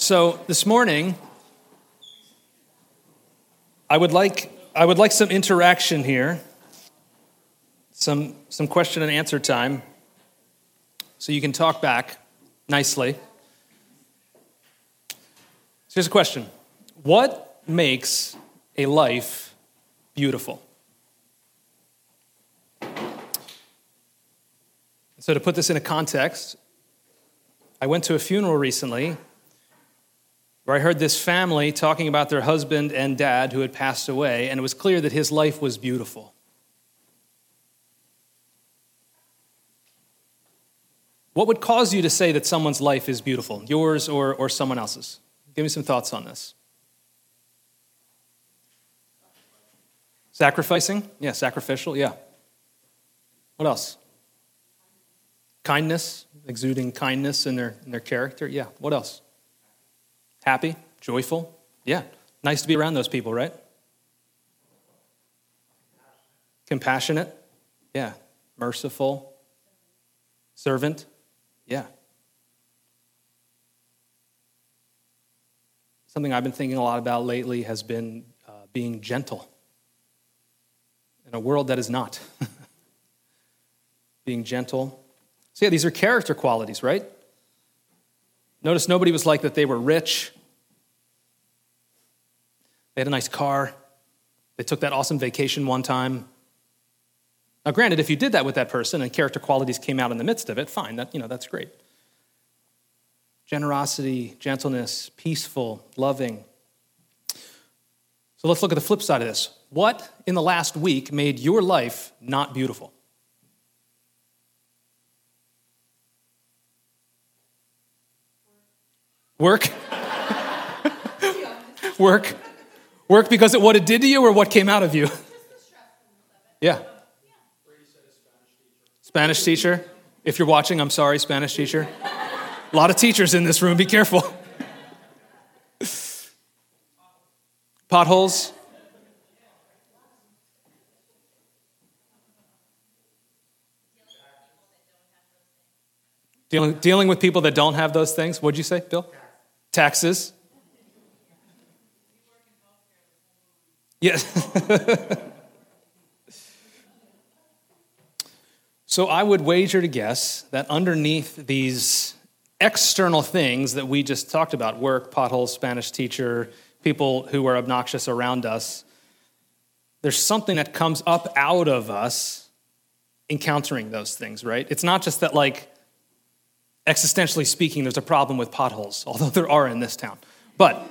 So this morning, I would like, I would like some interaction here, some, some question and answer time, so you can talk back nicely. So here's a question What makes a life beautiful? So, to put this in a context, I went to a funeral recently where I heard this family talking about their husband and dad who had passed away, and it was clear that his life was beautiful. What would cause you to say that someone's life is beautiful, yours or, or someone else's? Give me some thoughts on this. Sacrificing? Yeah, sacrificial, yeah. What else? Kindness, exuding kindness in their, in their character, yeah. What else? Happy, joyful. Yeah, nice to be around those people, right? Compassionate. Yeah. Merciful. Servant. Yeah. Something I've been thinking a lot about lately has been uh, being gentle in a world that is not. being gentle. So, yeah, these are character qualities, right? Notice nobody was like that they were rich they had a nice car. They took that awesome vacation one time. Now, granted, if you did that with that person and character qualities came out in the midst of it, fine, that, you know, that's great. Generosity, gentleness, peaceful, loving. So let's look at the flip side of this. What in the last week made your life not beautiful? Work? Work? Work because of what it did to you or what came out of you? Yeah. Spanish teacher. If you're watching, I'm sorry, Spanish teacher. A lot of teachers in this room, be careful. Potholes. Dealing, dealing with people that don't have those things. What'd you say, Bill? Taxes. Yes. so I would wager to guess that underneath these external things that we just talked about work, potholes, Spanish teacher, people who are obnoxious around us there's something that comes up out of us encountering those things, right? It's not just that, like, existentially speaking, there's a problem with potholes, although there are in this town. But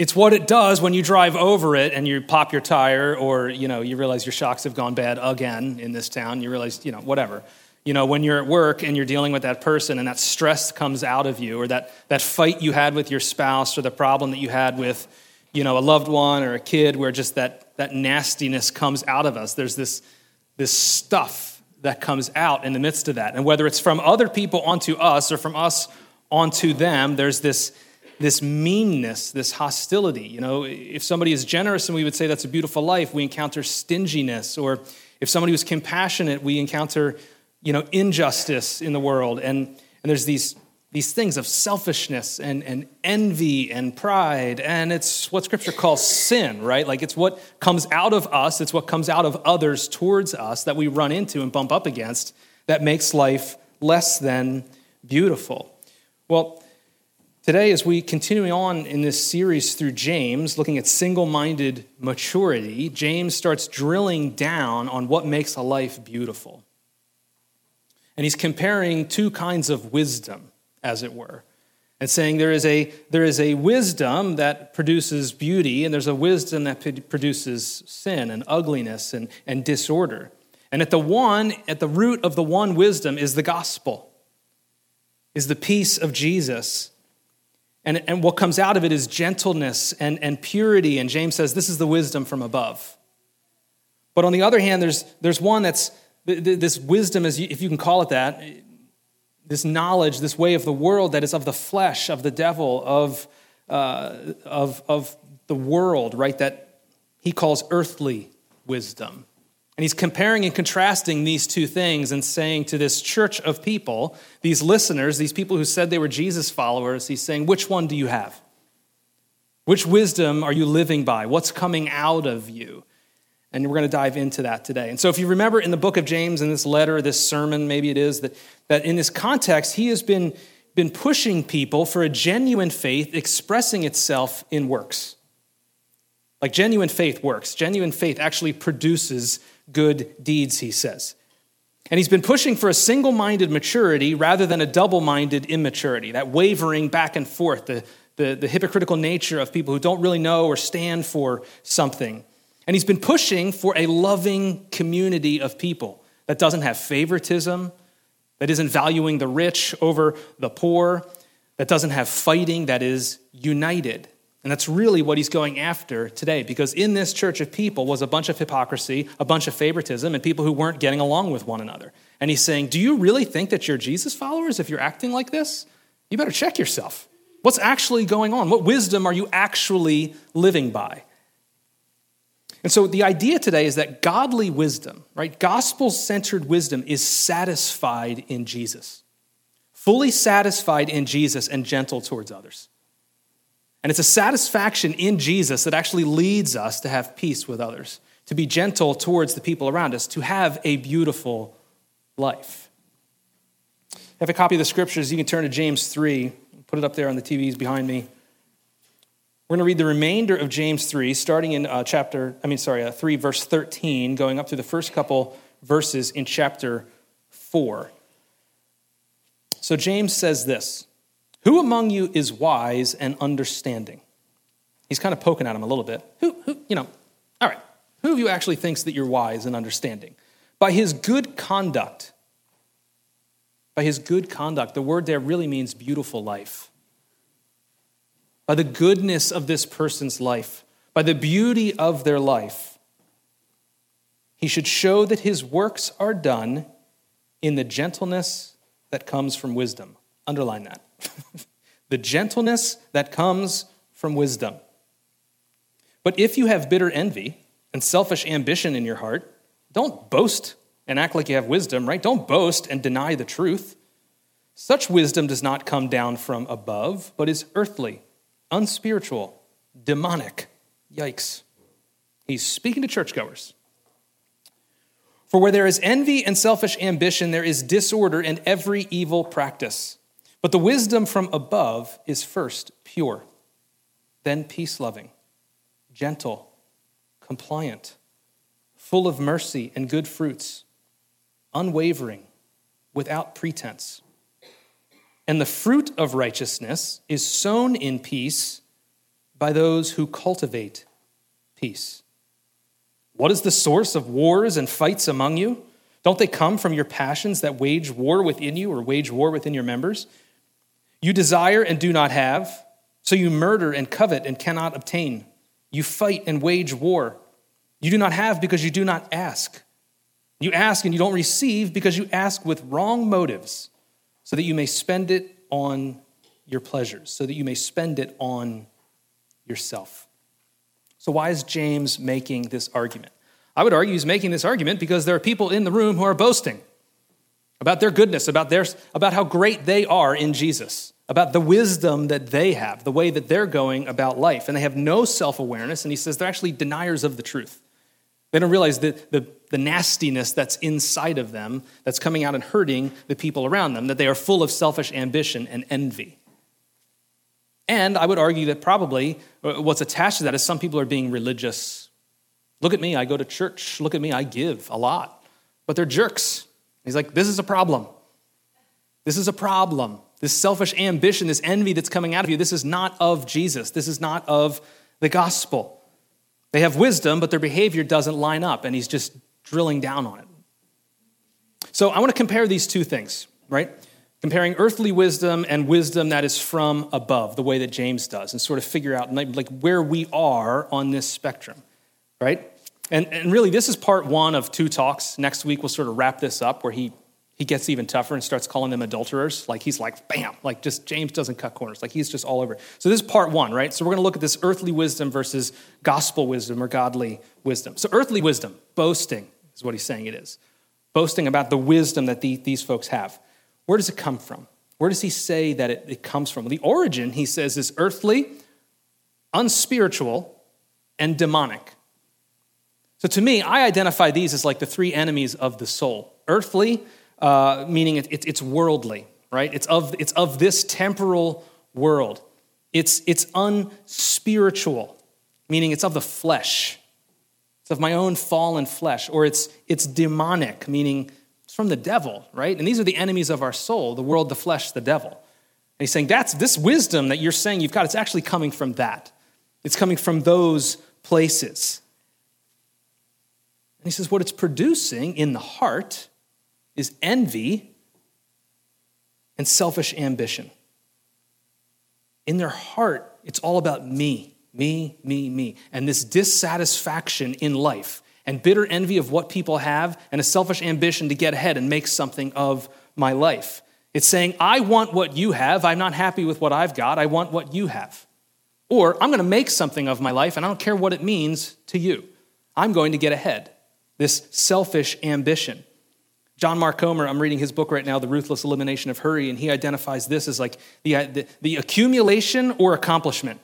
it's what it does when you drive over it and you pop your tire or, you know, you realize your shocks have gone bad again in this town. You realize, you know, whatever. You know, when you're at work and you're dealing with that person and that stress comes out of you or that, that fight you had with your spouse or the problem that you had with, you know, a loved one or a kid where just that, that nastiness comes out of us. There's this, this stuff that comes out in the midst of that. And whether it's from other people onto us or from us onto them, there's this this meanness, this hostility. You know, if somebody is generous and we would say that's a beautiful life, we encounter stinginess. Or if somebody was compassionate, we encounter, you know, injustice in the world. And, and there's these, these things of selfishness and, and envy and pride. And it's what scripture calls sin, right? Like it's what comes out of us, it's what comes out of others towards us that we run into and bump up against that makes life less than beautiful. Well, Today, as we continue on in this series through James, looking at single minded maturity, James starts drilling down on what makes a life beautiful. And he's comparing two kinds of wisdom, as it were, and saying there is a, there is a wisdom that produces beauty, and there's a wisdom that produces sin and ugliness and, and disorder. And at the one, at the root of the one wisdom is the gospel, is the peace of Jesus and, and what comes out of it is gentleness and, and purity. And James says this is the wisdom from above. But on the other hand, there's, there's one that's this wisdom, is, if you can call it that, this knowledge, this way of the world that is of the flesh, of the devil, of, uh, of, of the world, right? That he calls earthly wisdom. And he's comparing and contrasting these two things and saying to this church of people, these listeners, these people who said they were Jesus followers, he's saying, which one do you have? Which wisdom are you living by? What's coming out of you? And we're going to dive into that today. And so, if you remember in the book of James, in this letter, this sermon, maybe it is, that, that in this context, he has been, been pushing people for a genuine faith expressing itself in works. Like genuine faith works. Genuine faith actually produces good deeds, he says. And he's been pushing for a single minded maturity rather than a double minded immaturity, that wavering back and forth, the, the, the, hypocritical nature of people who don't really know or stand for something. And he's been pushing for a loving community of people that doesn't have favoritism, that isn't valuing the rich over the poor, that doesn't have fighting, that is united. And that's really what he's going after today, because in this church of people was a bunch of hypocrisy, a bunch of favoritism, and people who weren't getting along with one another. And he's saying, Do you really think that you're Jesus followers if you're acting like this? You better check yourself. What's actually going on? What wisdom are you actually living by? And so the idea today is that godly wisdom, right, gospel centered wisdom is satisfied in Jesus, fully satisfied in Jesus and gentle towards others. And it's a satisfaction in Jesus that actually leads us to have peace with others, to be gentle towards the people around us, to have a beautiful life. Have a copy of the scriptures. You can turn to James 3, put it up there on the TVs behind me. We're going to read the remainder of James 3, starting in uh, chapter, I mean, sorry, uh, 3, verse 13, going up to the first couple verses in chapter 4. So James says this. Who among you is wise and understanding? He's kind of poking at him a little bit. Who, who, you know, all right, who of you actually thinks that you're wise and understanding? By his good conduct, by his good conduct, the word there really means beautiful life. By the goodness of this person's life, by the beauty of their life, he should show that his works are done in the gentleness that comes from wisdom. Underline that. the gentleness that comes from wisdom. But if you have bitter envy and selfish ambition in your heart, don't boast and act like you have wisdom, right? Don't boast and deny the truth. Such wisdom does not come down from above, but is earthly, unspiritual, demonic. Yikes. He's speaking to churchgoers. For where there is envy and selfish ambition, there is disorder and every evil practice. But the wisdom from above is first pure, then peace loving, gentle, compliant, full of mercy and good fruits, unwavering, without pretense. And the fruit of righteousness is sown in peace by those who cultivate peace. What is the source of wars and fights among you? Don't they come from your passions that wage war within you or wage war within your members? You desire and do not have, so you murder and covet and cannot obtain. You fight and wage war. You do not have because you do not ask. You ask and you don't receive because you ask with wrong motives, so that you may spend it on your pleasures, so that you may spend it on yourself. So, why is James making this argument? I would argue he's making this argument because there are people in the room who are boasting about their goodness, about, their, about how great they are in Jesus, about the wisdom that they have, the way that they're going about life. And they have no self awareness. And he says they're actually deniers of the truth. They don't realize the, the, the, nastiness that's inside of them that's coming out and hurting the people around them, that they are full of selfish ambition and envy. And I would argue that probably uh, what's attached to that is some people are being religious. Look at me, I go to church. Look at me, I give a lot. But they're jerks. He's like, this is a problem. This is a problem. This selfish ambition, this envy that's coming out of you, this is not of Jesus. This is not of the gospel. They have wisdom, but their behavior doesn't line up, and he's just drilling down on it. So I want to compare these two things, right? Comparing earthly wisdom and wisdom that is from above, the way that James does, and sort of figure out like where we are on this spectrum, right? And, and really, this is part one of two talks. Next week, we'll sort of wrap this up where he, he gets even tougher and starts calling them adulterers. Like, he's like, bam, like just James doesn't cut corners. Like, he's just all over. So, this is part one, right? So, we're going to look at this earthly wisdom versus gospel wisdom or godly wisdom. So, earthly wisdom, boasting, is what he's saying it is. Boasting about the wisdom that the, these folks have. Where does it come from? Where does he say that it, it comes from? The origin, he says, is earthly, unspiritual, and demonic. So to me, I identify these as like the three enemies of the soul earthly, uh, meaning it, it, it's worldly, right? It's of, it's of this temporal world. It's, it's unspiritual, meaning it's of the flesh. It's of my own fallen flesh. Or it's, it's demonic, meaning it's from the devil, right? And these are the enemies of our soul the world, the flesh, the devil. And he's saying that's this wisdom that you're saying you've got, it's actually coming from that. It's coming from those places. And he says what it's producing in the heart is envy and selfish ambition. In their heart, it's all about me, me, me, me. And this dissatisfaction in life and bitter envy of what people have and a selfish ambition to get ahead and make something of my life. It's saying, I want what you have. I'm not happy with what I've got. I want what you have. Or I'm going to make something of my life and I don't care what it means to you. I'm going to get ahead. This selfish ambition. John Mark Comer, I'm reading his book right now, The Ruthless Elimination of Hurry, and he identifies this as like the, the, the accumulation or accomplishment.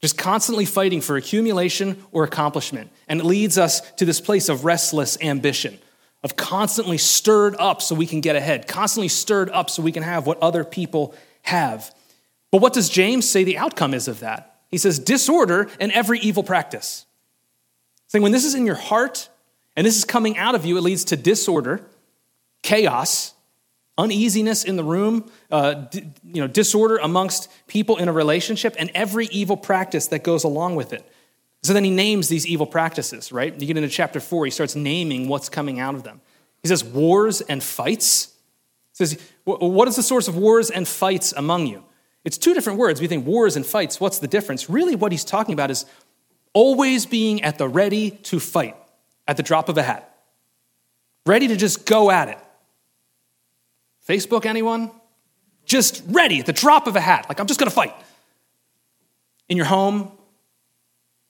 Just constantly fighting for accumulation or accomplishment. And it leads us to this place of restless ambition, of constantly stirred up so we can get ahead, constantly stirred up so we can have what other people have. But what does James say the outcome is of that? He says, disorder and every evil practice. Saying when this is in your heart and this is coming out of you, it leads to disorder, chaos, uneasiness in the room, uh, you know, disorder amongst people in a relationship, and every evil practice that goes along with it. So then he names these evil practices, right? You get into chapter four, he starts naming what's coming out of them. He says, wars and fights. He says, what is the source of wars and fights among you? It's two different words. We think wars and fights, what's the difference? Really, what he's talking about is always being at the ready to fight at the drop of a hat, ready to just go at it. Facebook, anyone? Just ready at the drop of a hat, like I'm just gonna fight. In your home,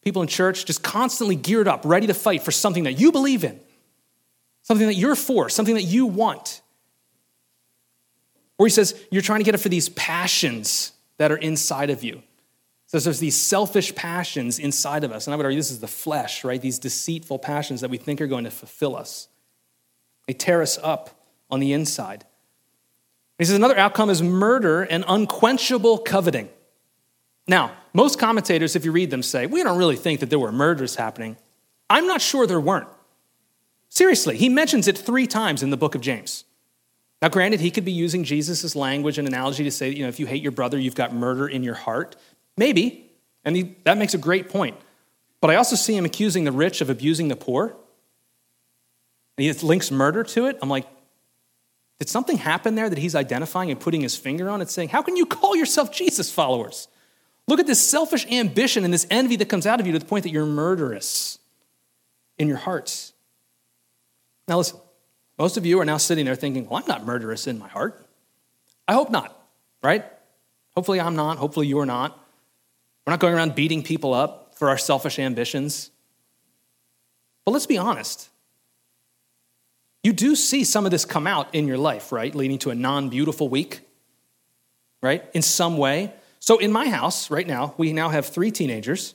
people in church, just constantly geared up, ready to fight for something that you believe in, something that you're for, something that you want. Or he says, you're trying to get it for these passions that are inside of you. So there's these selfish passions inside of us. And I would argue this is the flesh, right? These deceitful passions that we think are going to fulfill us. They tear us up on the inside. He says another outcome is murder and unquenchable coveting. Now, most commentators, if you read them, say, we don't really think that there were murders happening. I'm not sure there weren't. Seriously, he mentions it three times in the book of James. Now, granted, he could be using Jesus' language and analogy to say, you know, if you hate your brother, you've got murder in your heart. Maybe, and he, that makes a great point. But I also see him accusing the rich of abusing the poor. And he links murder to it. I'm like, did something happen there that he's identifying and putting his finger on? It's saying, how can you call yourself Jesus followers? Look at this selfish ambition and this envy that comes out of you to the point that you're murderous in your hearts. Now, listen, most of you are now sitting there thinking, well, I'm not murderous in my heart. I hope not, right? Hopefully, I'm not. Hopefully, you're not. We're not going around beating people up for our selfish ambitions. But let's be honest. You do see some of this come out in your life, right? Leading to a non beautiful week, right? In some way. So in my house right now, we now have three teenagers.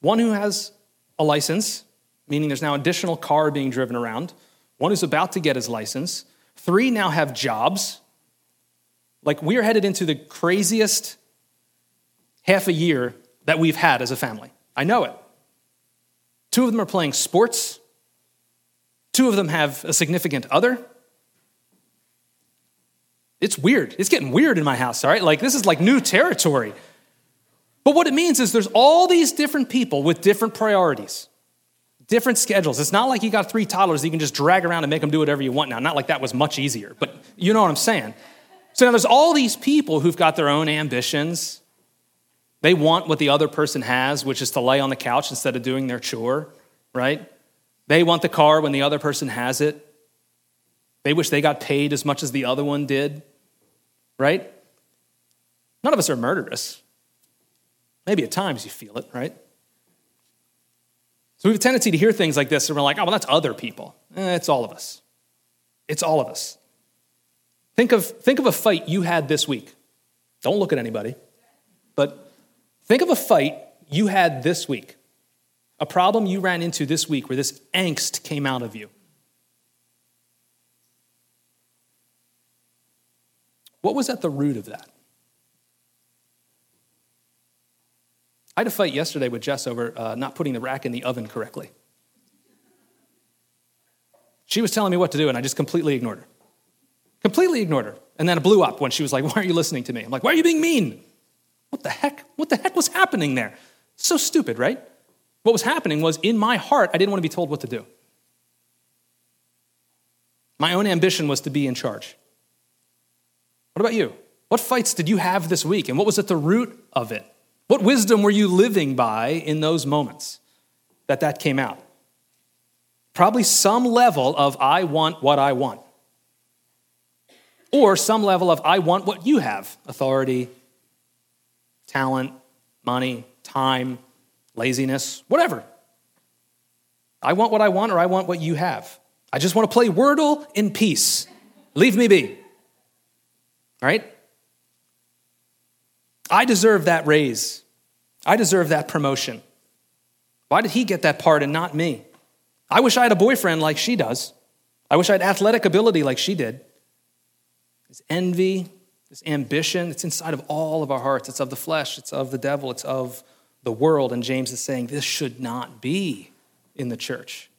One who has a license, meaning there's now additional car being driven around. One who's about to get his license. Three now have jobs. Like we are headed into the craziest half a year that we've had as a family. I know it. Two of them are playing sports, two of them have a significant other. It's weird. It's getting weird in my house, all right? Like, this is like new territory. But what it means is there's all these different people with different priorities, different schedules. It's not like you got three toddlers that you can just drag around and make them do whatever you want now. Not like that was much easier, but you know what I'm saying. So now there's all these people who've got their own ambitions, they want what the other person has, which is to lay on the couch instead of doing their chore, right? They want the car when the other person has it. They wish they got paid as much as the other one did, right? None of us are murderous. Maybe at times you feel it, right? So we have a tendency to hear things like this and we're like, oh, well, that's other people. Eh, it's all of us. It's all of us. Think of, think of a fight you had this week. Don't look at anybody, but think of a fight you had this week, a problem you ran into this week where this angst came out of you. What was at the root of that? I had a fight yesterday with Jess over uh, not putting the rack in the oven correctly. She was telling me what to do, and I just completely ignored her. Completely ignored her. And then it blew up when she was like, Why aren't you listening to me? I'm like, Why are you being mean? What the heck? What the heck was happening there? So stupid, right? What was happening was in my heart, I didn't want to be told what to do. My own ambition was to be in charge. What about you? What fights did you have this week, and what was at the root of it? What wisdom were you living by in those moments that that came out? Probably some level of I want what I want. Or some level of I want what you have authority, talent, money, time, laziness, whatever. I want what I want, or I want what you have. I just want to play Wordle in peace. Leave me be. Right? I deserve that raise. I deserve that promotion. Why did he get that part and not me? I wish I had a boyfriend like she does. I wish I had athletic ability like she did. This envy, this ambition, it's inside of all of our hearts. It's of the flesh, it's of the devil, it's of the world. And James is saying this should not be in the church.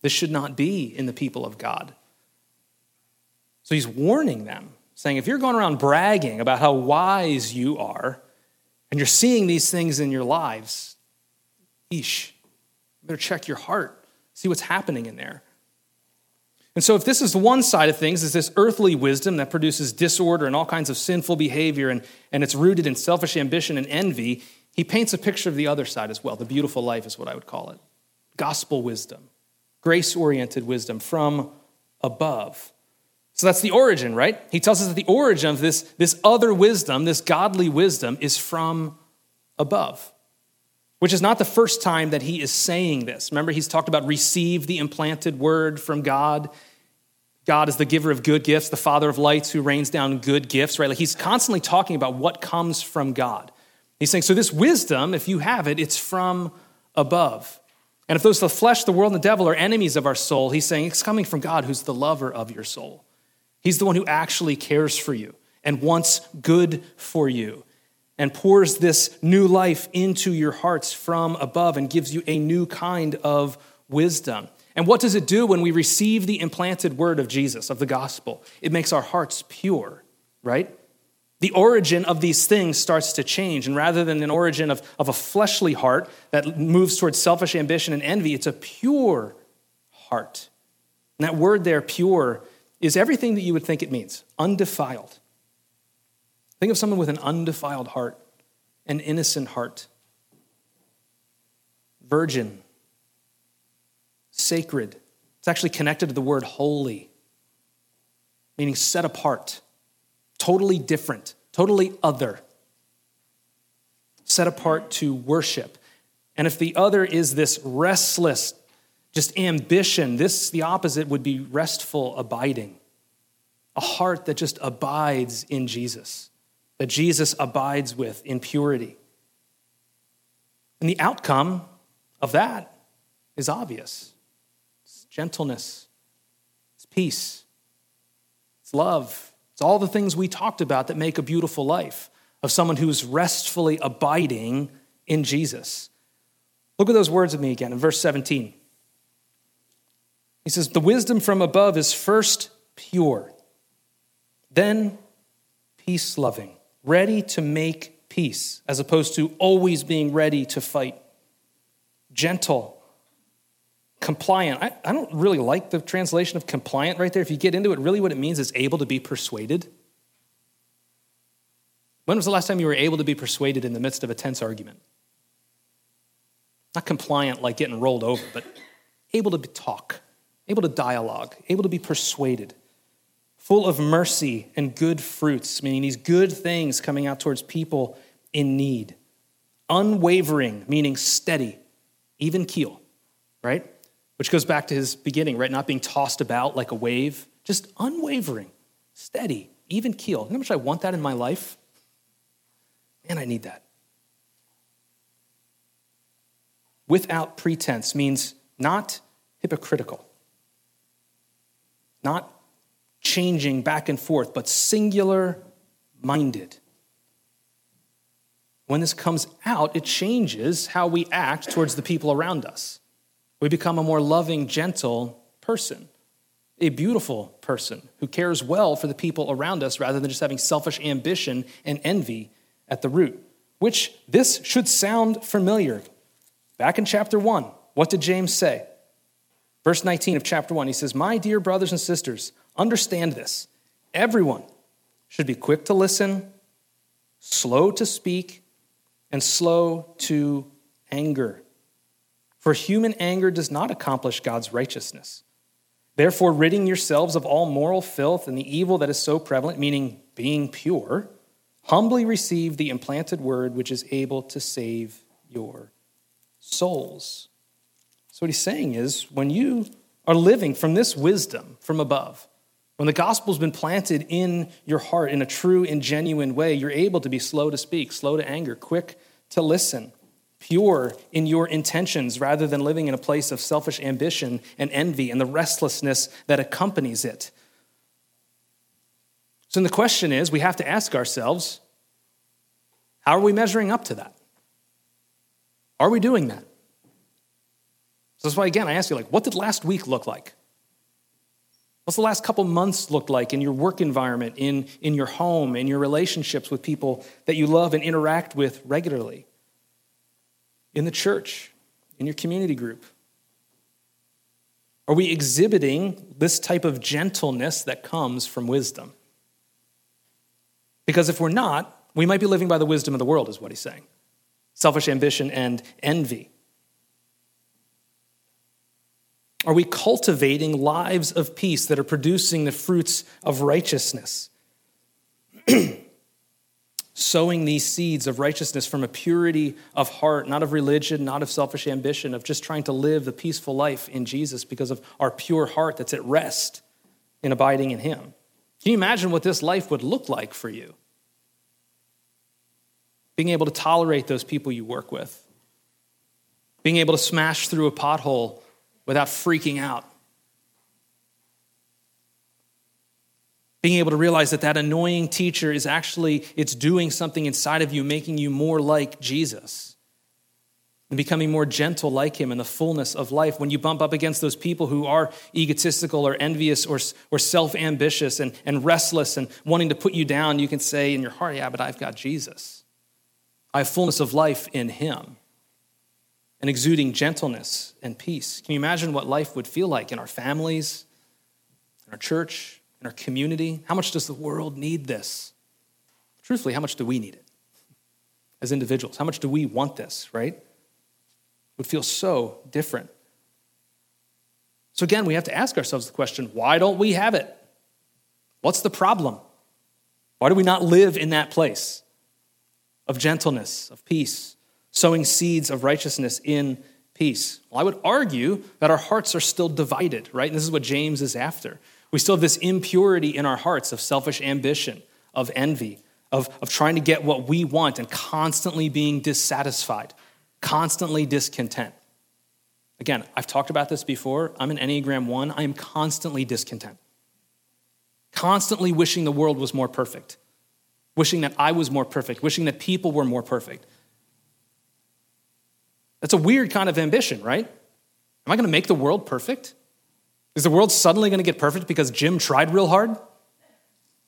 This should not be in the people of God. So he's warning them, saying, if you're going around bragging about how wise you are, and you're seeing these things in your lives, eesh, better check your heart, see what's happening in there. And so, if this is one side of things, is this earthly wisdom that produces disorder and all kinds of sinful behavior, and, and it's rooted in selfish ambition and envy, he paints a picture of the other side as well. The beautiful life is what I would call it gospel wisdom, grace oriented wisdom from above. So that's the origin, right? He tells us that the origin of this, this other wisdom, this godly wisdom, is from above, which is not the first time that he is saying this. Remember, he's talked about receive the implanted word from God. God is the giver of good gifts, the father of lights who rains down good gifts, right? Like he's constantly talking about what comes from God. He's saying, so this wisdom, if you have it, it's from above. And if those the flesh, the world, and the devil are enemies of our soul, he's saying it's coming from God who's the lover of your soul. He's the one who actually cares for you and wants good for you and pours this new life into your hearts from above and gives you a new kind of wisdom. And what does it do when we receive the implanted word of Jesus, of the gospel? It makes our hearts pure, right? the origin of these things starts to change. And rather than an origin of, of a fleshly heart that moves towards selfish ambition and envy, it's a pure heart. And that word there, pure, is everything that you would think it means undefiled. Think of someone with an undefiled heart, an innocent heart, virgin, sacred. It's actually connected to the word holy, meaning set apart totally different, totally other, set apart to worship. And if the other is this restless, just ambition, this, the opposite, would be restful abiding. A heart that just abides in Jesus, that Jesus abides with in purity. And the outcome of that is obvious gentleness, it's peace, it's love, it's all the things we talked about that make a beautiful life of someone who's restfully abiding in Jesus. Look at those words with me again in verse 17. He says, The wisdom from above is first pure, then peace loving, ready to make peace, as opposed to always being ready to fight, gentle compliant. I, I don't really like the translation of compliant right there. If you get into it, really what it means is able to be persuaded. When was the last time you were able to be persuaded in the midst of a tense argument? Not compliant like getting rolled over, but able to talk, able to dialogue, able to be persuaded, full of mercy and good fruits, meaning these good things coming out towards people in need. Unwavering, meaning steady, even keel right? Which goes back to his beginning, right? Not being tossed about like a wave, just unwavering, steady, even keel. You know how much I want that in my life? Man, I need that. Without pretense means not hypocritical, not changing back and forth, but singular minded. When this comes out, it changes how we act towards the people around us. We become a more loving, gentle person, a beautiful person who cares well for the people around us rather than just having selfish ambition and envy at the root. Which this should sound familiar. Back in chapter 1, what did James say? Verse 19 of chapter 1, he says, My dear brothers and sisters, understand this. Everyone should be quick to listen, slow to speak, and slow to anger. For human anger does not accomplish God's righteousness. Therefore, ridding yourselves of all moral filth and the evil that is so prevalent, meaning being pure, humbly receive the implanted word which is able to save your souls. So, what he's saying is when you are living from this wisdom from above, when the gospel's been planted in your heart in a true and genuine way, you're able to be slow to speak, slow to anger, quick to listen, pure in your intentions rather than living in a place of selfish ambition and envy and the restlessness that accompanies it. So, the question is we have to ask ourselves how are we measuring up to that? Are we doing that? So that's why, again, I ask you, like, what did last week look like? What's the last couple months looked like in your work environment, in, in your home, in your relationships with people that you love and interact with regularly? In the church, in your community group? Are we exhibiting this type of gentleness that comes from wisdom? Because if we're not, we might be living by the wisdom of the world, is what he's saying selfish ambition and envy. Are we cultivating lives of peace that are producing the fruits of righteousness? Sowing these seeds of righteousness from a purity of heart, not of religion, not of selfish ambition, of just trying to live the peaceful life in Jesus because of our pure heart that's at rest in abiding in Him. Can you imagine what this life would look like for you? Being able to tolerate those people you work with, being able to smash through a pothole without freaking out. Being able to realize that that annoying teacher is actually it's doing something inside of you making you more like Jesus. And becoming more gentle like him in the fullness of life. When you bump up against those people who are egotistical or envious or, or self ambitious and, and restless and wanting to put you down, you can say in your heart, Yeah, but I've got Jesus. I have fullness of life in him and exuding gentleness and peace. Can you imagine what life would feel like in our families, in our church, in our community? How much does the world need this? Truthfully, how much do we need it as individuals? How much do we want this, right? It would feel so different. So, again, we have to ask ourselves the question why don't we have it? What's the problem? Why do we not live in that place of gentleness, of peace? sowing seeds of righteousness in peace. Well, I would argue that our hearts are still divided, right? And this is what James is after. We still have this impurity in our hearts of selfish ambition, of envy, of, of trying to get what we want and constantly being dissatisfied, constantly discontent. Again, I've talked about this before. I'm an Enneagram 1. I am constantly discontent, constantly wishing the world was more perfect, wishing that I was more perfect, wishing that people were more perfect. That's a weird kind of ambition, right? Am I going to make the world perfect? Is the world suddenly going to get perfect because Jim tried real hard?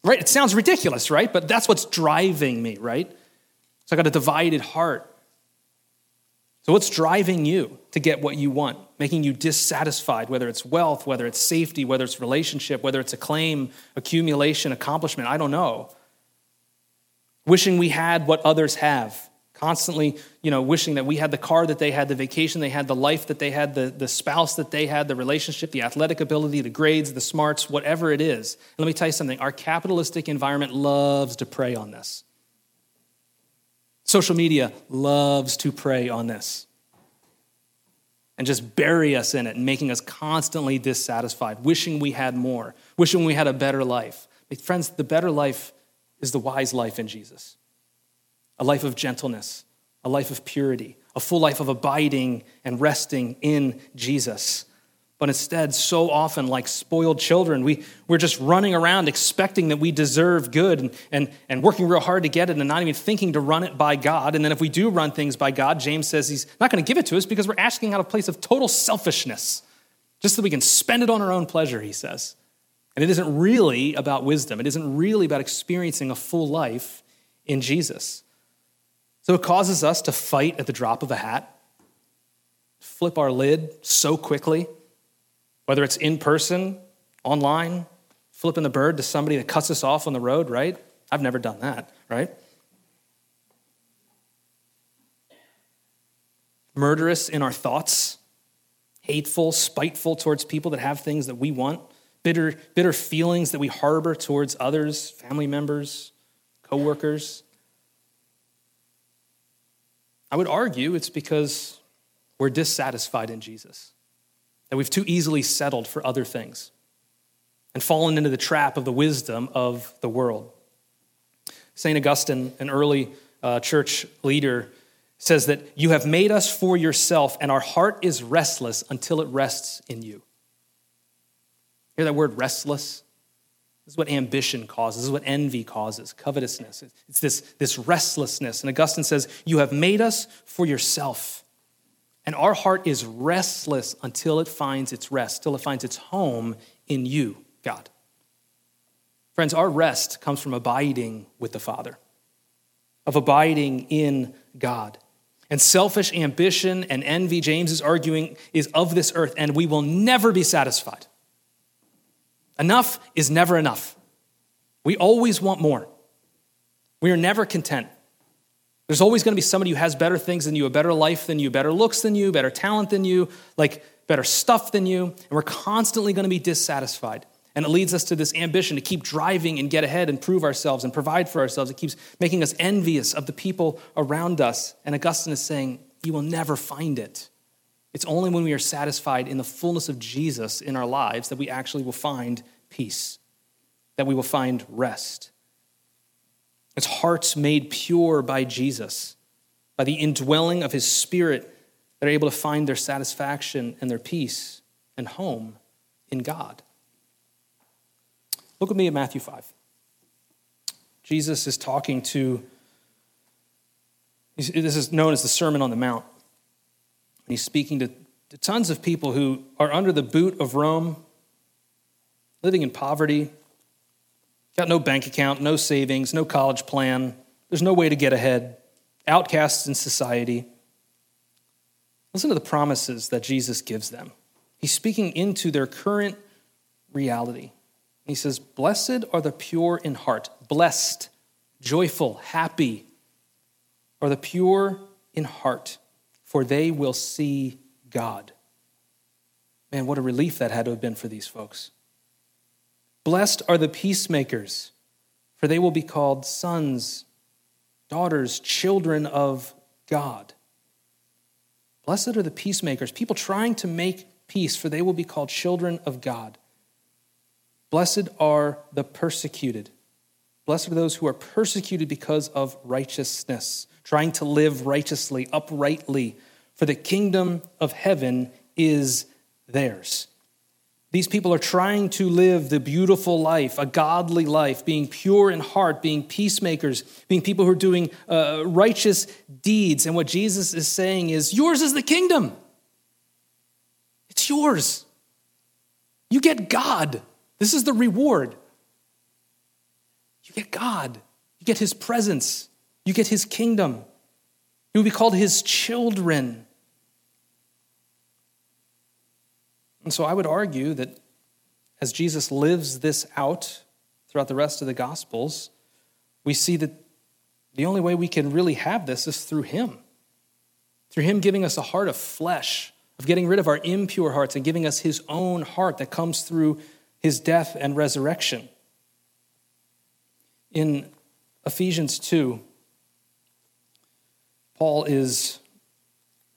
Right? It sounds ridiculous, right? But that's what's driving me, right? So I got a divided heart. So, what's driving you to get what you want, making you dissatisfied, whether it's wealth, whether it's safety, whether it's relationship, whether it's acclaim, accumulation, accomplishment? I don't know. Wishing we had what others have constantly you know wishing that we had the car that they had the vacation they had the life that they had the, the spouse that they had the relationship the athletic ability the grades the smarts whatever it is. And let me tell you something. Our capitalistic environment loves to prey on this. Social media loves to prey on this and just bury us in it and making us constantly dissatisfied, wishing we had more, wishing we had a better life. Friends, the better life is the wise life in Jesus a life of gentleness, a life of purity, a full life of abiding and resting in Jesus. But instead, so often, like spoiled children, we, we're just running around expecting that we deserve good and, and, and working real hard to get it and not even thinking to run it by God. And then if we do run things by God, James says he's not going to give it to us because we're asking out of a place of total selfishness, just so we can spend it on our own pleasure, he says. And it isn't really about wisdom, it isn't really about experiencing a full life in Jesus. So it causes us to fight at the drop of a hat, flip our lid so quickly whether it's in person, online, flipping the bird to somebody that cuts us off on the road, right? I've never done that, right? Murderous in our thoughts, hateful, spiteful towards people that have things that we want, bitter, bitter feelings that we harbor towards others, family members, coworkers. I would argue it's because we're dissatisfied in Jesus that we've too easily settled for other things and fallen into the trap of the wisdom of the world. St. Augustine, an early uh, church leader, says that you have made us for yourself, and our heart is restless until it rests in you. Hear that word restless? This is what ambition causes. This is what envy causes, covetousness. It's this, this restlessness. And Augustine says, You have made us for yourself. And our heart is restless until it finds its rest, till it finds its home in you, God. Friends, our rest comes from abiding with the Father, of abiding in God. And selfish ambition and envy, James is arguing, is of this earth, and we will never be satisfied. Enough is never enough. We always want more. We are never content. There's always going to be somebody who has better things than you, a better life than you, better looks than you, better talent than you, like better stuff than you, and we're constantly going to be dissatisfied. And it leads us to this ambition to keep driving and get ahead and prove ourselves and provide for ourselves. It keeps making us envious of the people around us. And Augustine is saying, You will never find it. It's only when we are satisfied in the fullness of Jesus in our lives that we actually will find peace, that we will find rest. It's hearts made pure by Jesus, by the indwelling of his spirit, that are able to find their satisfaction and their peace and home in God. Look with me at Matthew 5. Jesus is talking to, this is known as the Sermon on the Mount. He's speaking to, to tons of people who are under the boot of Rome, living in poverty, Got no bank account, no savings, no college plan. There's no way to get ahead. Outcasts in society. Listen to the promises that Jesus gives them. He's speaking into their current reality. He says, Blessed are the pure in heart, blessed, joyful, happy are the pure in heart, for they will see God. Man, what a relief that had to have been for these folks. Blessed are the peacemakers, for they will be called sons, daughters, children of God. Blessed are the peacemakers, people trying to make peace, for they will be called children of God. Blessed are the persecuted. Blessed are those who are persecuted because of righteousness, trying to live righteously, uprightly, for the kingdom of heaven is theirs. These people are trying to live the beautiful life, a godly life, being pure in heart, being peacemakers, being people who are doing uh, righteous deeds. And what Jesus is saying is, Yours is the kingdom. It's yours. You get God. This is the reward. You get God. You get His presence. You get His kingdom. You will be called His children. And so I would argue that as Jesus lives this out throughout the rest of the Gospels, we see that the only way we can really have this is through Him. Through Him giving us a heart of flesh, of getting rid of our impure hearts and giving us His own heart that comes through His death and resurrection. In Ephesians 2, Paul is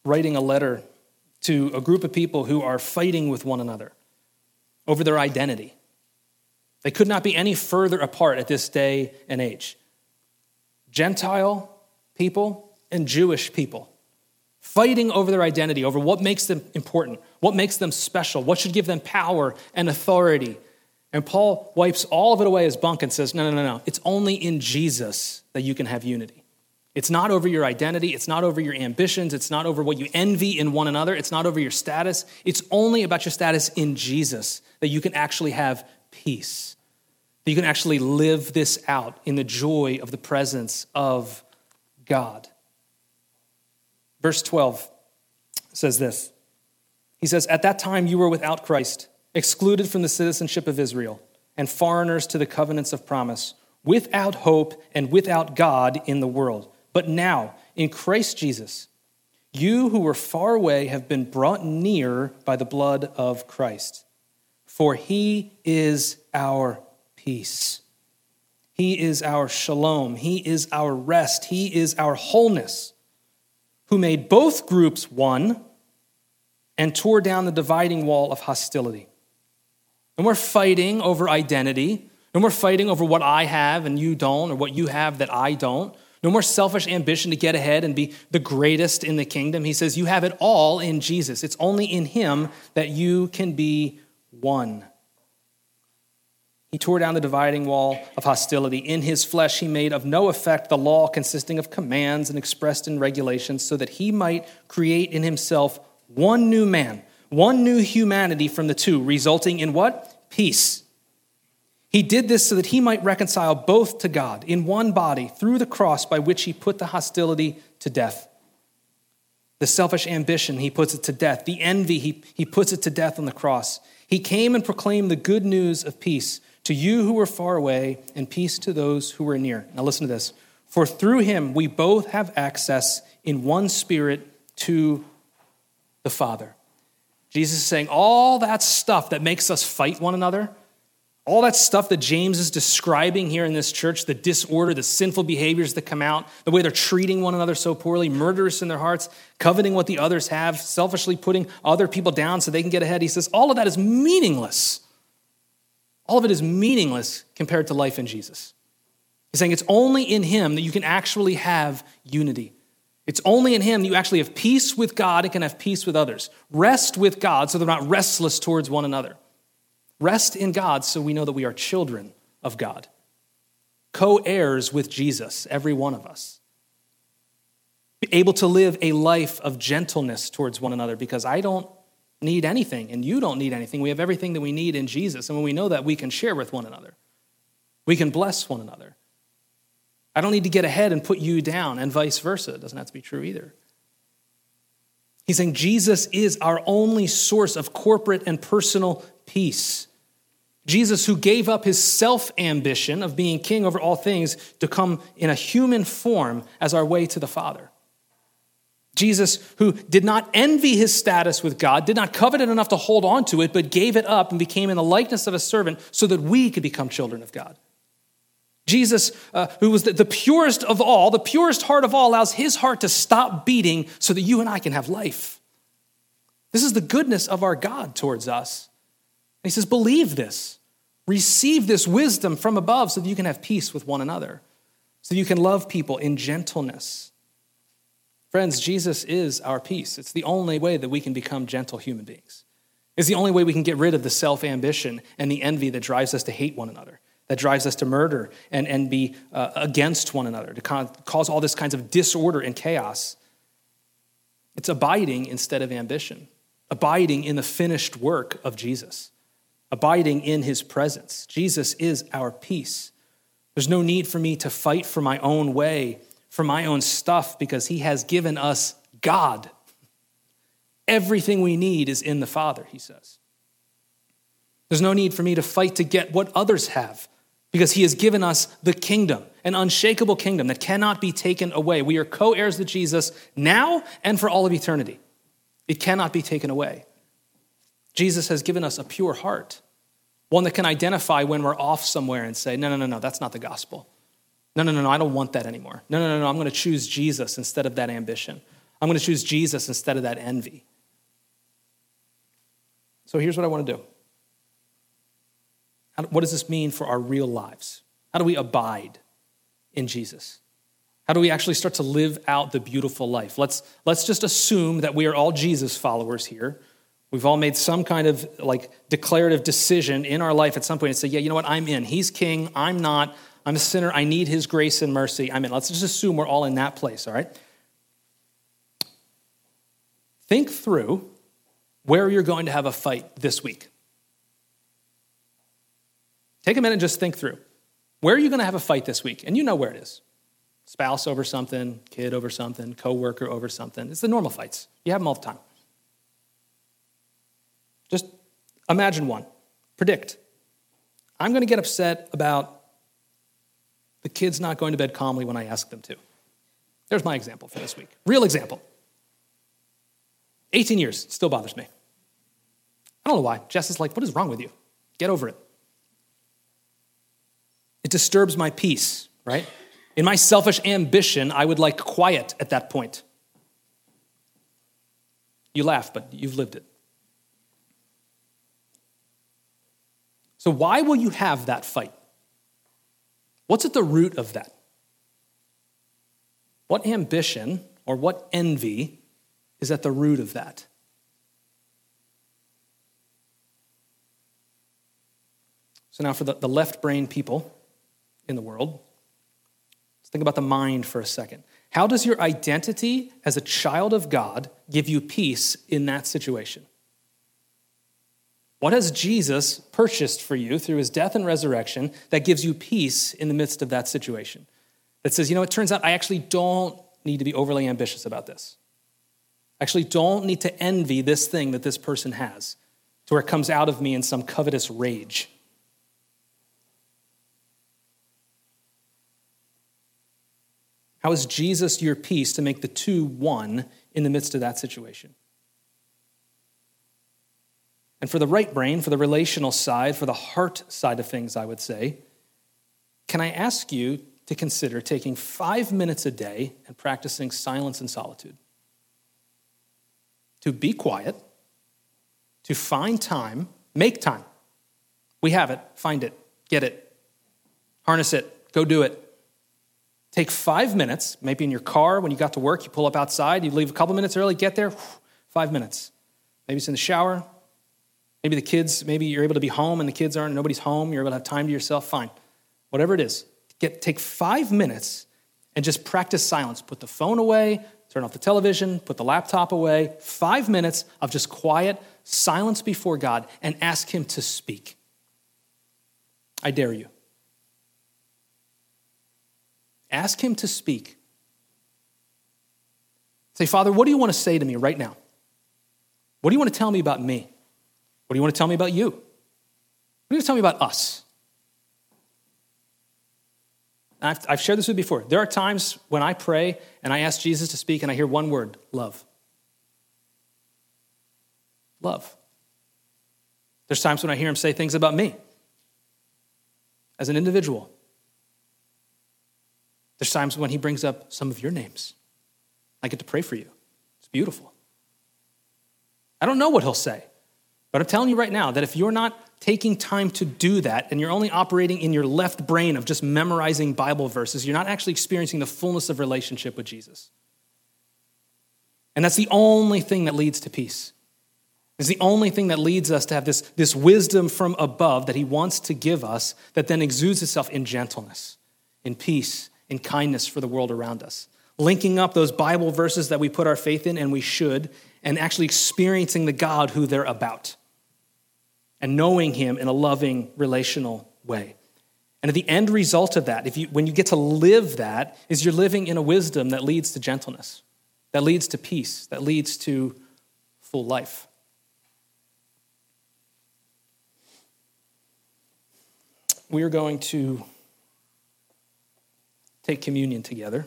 writing a letter to a group of people who are fighting with one another over their identity. They could not be any further apart at this day and age. Gentile people and Jewish people fighting over their identity, over what makes them important, what makes them special, what should give them power and authority. And Paul wipes all of it away as bunk and says, No, no, no, no. It's only in Jesus that you can have unity. It's not over your identity. It's not over your ambitions. It's not over what you envy in one another. It's not over your status. It's only about your status in Jesus that you can actually have peace, that you can actually live this out in the joy of the presence of God. Verse 12 says this He says, At that time you were without Christ, excluded from the citizenship of Israel, and foreigners to the covenants of promise, without hope and without God in the world. But now, in Christ Jesus, you who were far away have been brought near by the blood of Christ. For he is our peace. He is our shalom. He is our rest. He is our wholeness, who made both groups one and tore down the dividing wall of hostility. And we're fighting over identity, and we're fighting over what I have and you don't, or what you have that I don't. No more selfish ambition to get ahead and be the greatest in the kingdom. He says, You have it all in Jesus. It's only in Him that you can be one. He tore down the dividing wall of hostility. In his flesh, he made of no effect the law consisting of commands and expressed in regulations, so that he might create in himself one new man, one new humanity from the two, resulting in what? Peace he did this so that he might reconcile both to God in one body through the cross by which he put the hostility to death. The selfish ambition, he puts it to death. The envy, he, he puts it to death on the cross. He came and proclaimed the good news of peace to you who were far away and peace to those who were near. Now listen to this. For through him we both have access in one spirit to the Father. Jesus is saying all that stuff that makes us fight one another all that stuff that James is describing here in this church, the disorder, the sinful behaviors that come out, the way they're treating one another so poorly, murderous in their hearts, coveting what the others have, selfishly putting other people down so they can get ahead. He says, all of that is meaningless. All of it is meaningless compared to life in Jesus. He's saying it's only in Him that you can actually have unity. It's only in Him that you actually have peace with God and can have peace with others. Rest with God so they're not restless towards one another. Rest in God so we know that we are children of God, co heirs with Jesus, every one of us. Be able to live a life of gentleness towards one another because I don't need anything and you don't need anything. We have everything that we need in Jesus. And when we know that, we can share with one another, we can bless one another. I don't need to get ahead and put you down, and vice versa. It doesn't have to be true either. He's saying Jesus is our only source of corporate and personal peace. Jesus, who gave up his self ambition of being king over all things to come in a human form as our way to the Father. Jesus, who did not envy his status with God, did not covet it enough to hold on to it, but gave it up and became in the likeness of a servant so that we could become children of God. Jesus, uh, who was the, the purest of all, the purest heart of all, allows his heart to stop beating so that you and I can have life. This is the goodness of our God towards us. He says, Believe this. Receive this wisdom from above so that you can have peace with one another, so you can love people in gentleness. Friends, Jesus is our peace. It's the only way that we can become gentle human beings. It's the only way we can get rid of the self ambition and the envy that drives us to hate one another that drives us to murder and, and be uh, against one another, to cause all this kinds of disorder and chaos. It's abiding instead of ambition, abiding in the finished work of Jesus, abiding in his presence. Jesus is our peace. There's no need for me to fight for my own way, for my own stuff, because he has given us God. Everything we need is in the Father, he says. There's no need for me to fight to get what others have because he has given us the kingdom, an unshakable kingdom that cannot be taken away. We are co heirs with Jesus now and for all of eternity. It cannot be taken away. Jesus has given us a pure heart, one that can identify when we're off somewhere and say, no, no, no, no, that's not the gospel. No, no, no, no, I don't want that anymore. No, no, no, no, I'm going to choose Jesus instead of that ambition. I'm going to choose Jesus instead of that envy. So here's what I want to do. What does this mean for our real lives? How do we abide in Jesus? How do we actually start to live out the beautiful life? Let's, let's just assume that we are all Jesus followers here. We've all made some kind of like declarative decision in our life at some point and say, yeah, you know what, I'm in. He's king, I'm not. I'm a sinner, I need his grace and mercy. I'm in. Let's just assume we're all in that place, all right? Think through where you're going to have a fight this week. Take a minute and just think through. Where are you going to have a fight this week? And you know where it is. Spouse over something, kid over something, coworker over something. It's the normal fights. You have them all the time. Just imagine one. Predict. I'm going to get upset about the kids not going to bed calmly when I ask them to. There's my example for this week. Real example. 18 years, still bothers me. I don't know why. Jess is like, what is wrong with you? Get over it. It disturbs my peace, right? In my selfish ambition, I would like quiet at that point. You laugh, but you've lived it. So, why will you have that fight? What's at the root of that? What ambition or what envy is at the root of that? So, now for the, the left brain people in the world, let's think about the mind for a second. How does your identity as a child of God give you peace in that situation? What has Jesus purchased for you through his death and resurrection that gives you peace in the midst of that situation? That says, you know, it turns out I actually don't need to be overly ambitious about this. I actually don't need to envy this thing that this person has to where it comes out of me in some covetous rage. How is Jesus your peace to make the two one in the midst of that situation? And for the right brain, for the relational side, for the heart side of things, I would say, can I ask you to consider taking five minutes a day and practicing silence and solitude? To be quiet, to find time, make time. We have it, find it, get it, harness it, go do it. Take five minutes, maybe in your car when you got to work, you pull up outside, you leave a couple minutes early, get there, five minutes. Maybe it's in the shower, Maybe the kids, maybe you're able to be home and the kids aren't, nobody's home, you're able to have time to yourself, fine. Whatever it is, get, take five minutes and just practice silence. Put the phone away, turn off the television, put the laptop away. Five minutes of just quiet silence before God and ask Him to speak. I dare you. Ask Him to speak. Say, Father, what do you want to say to me right now? What do you want to tell me about me? What do you want to tell me about you? What do you want to tell me about us? I've, I've shared this with you before. There are times when I pray and I ask Jesus to speak and I hear one word love. Love. There's times when I hear him say things about me as an individual. There's times when he brings up some of your names. I get to pray for you. It's beautiful. I don't know what he'll say. But I'm telling you right now that if you're not taking time to do that and you're only operating in your left brain of just memorizing Bible verses, you're not actually experiencing the fullness of relationship with Jesus. And that's the only thing that leads to peace. It's the only thing that leads us to have this, this wisdom from above that he wants to give us that then exudes itself in gentleness, in peace, in kindness for the world around us. Linking up those Bible verses that we put our faith in, and we should, and actually experiencing the God who they're about and knowing Him in a loving, relational way. And the end result of that, if you, when you get to live that, is you're living in a wisdom that leads to gentleness, that leads to peace, that leads to full life. We are going to take communion together.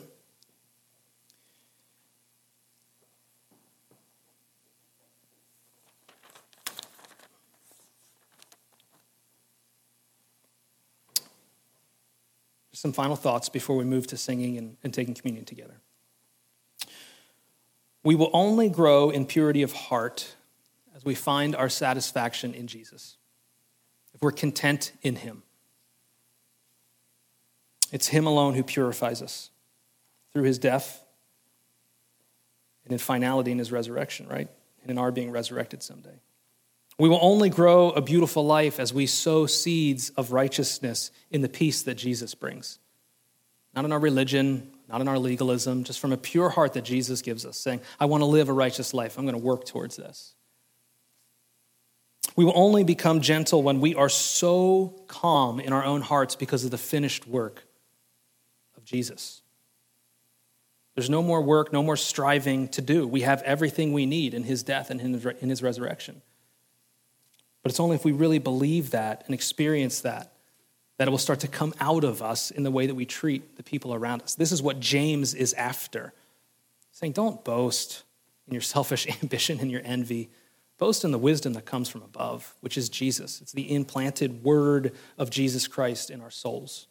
Some final thoughts before we move to singing and, and taking communion together. We will only grow in purity of heart as we find our satisfaction in Jesus, if we're content in Him. It's Him alone who purifies us through His death and in finality in His resurrection, right? And in our being resurrected someday. We will only grow a beautiful life as we sow seeds of righteousness in the peace that Jesus brings. Not in our religion, not in our legalism, just from a pure heart that Jesus gives us, saying, I want to live a righteous life. I'm going to work towards this. We will only become gentle when we are so calm in our own hearts because of the finished work of Jesus. There's no more work, no more striving to do. We have everything we need in his death and in his resurrection. But it's only if we really believe that and experience that that it will start to come out of us in the way that we treat the people around us. This is what James is after. Saying, don't boast in your selfish ambition and your envy. Boast in the wisdom that comes from above, which is Jesus. It's the implanted word of Jesus Christ in our souls.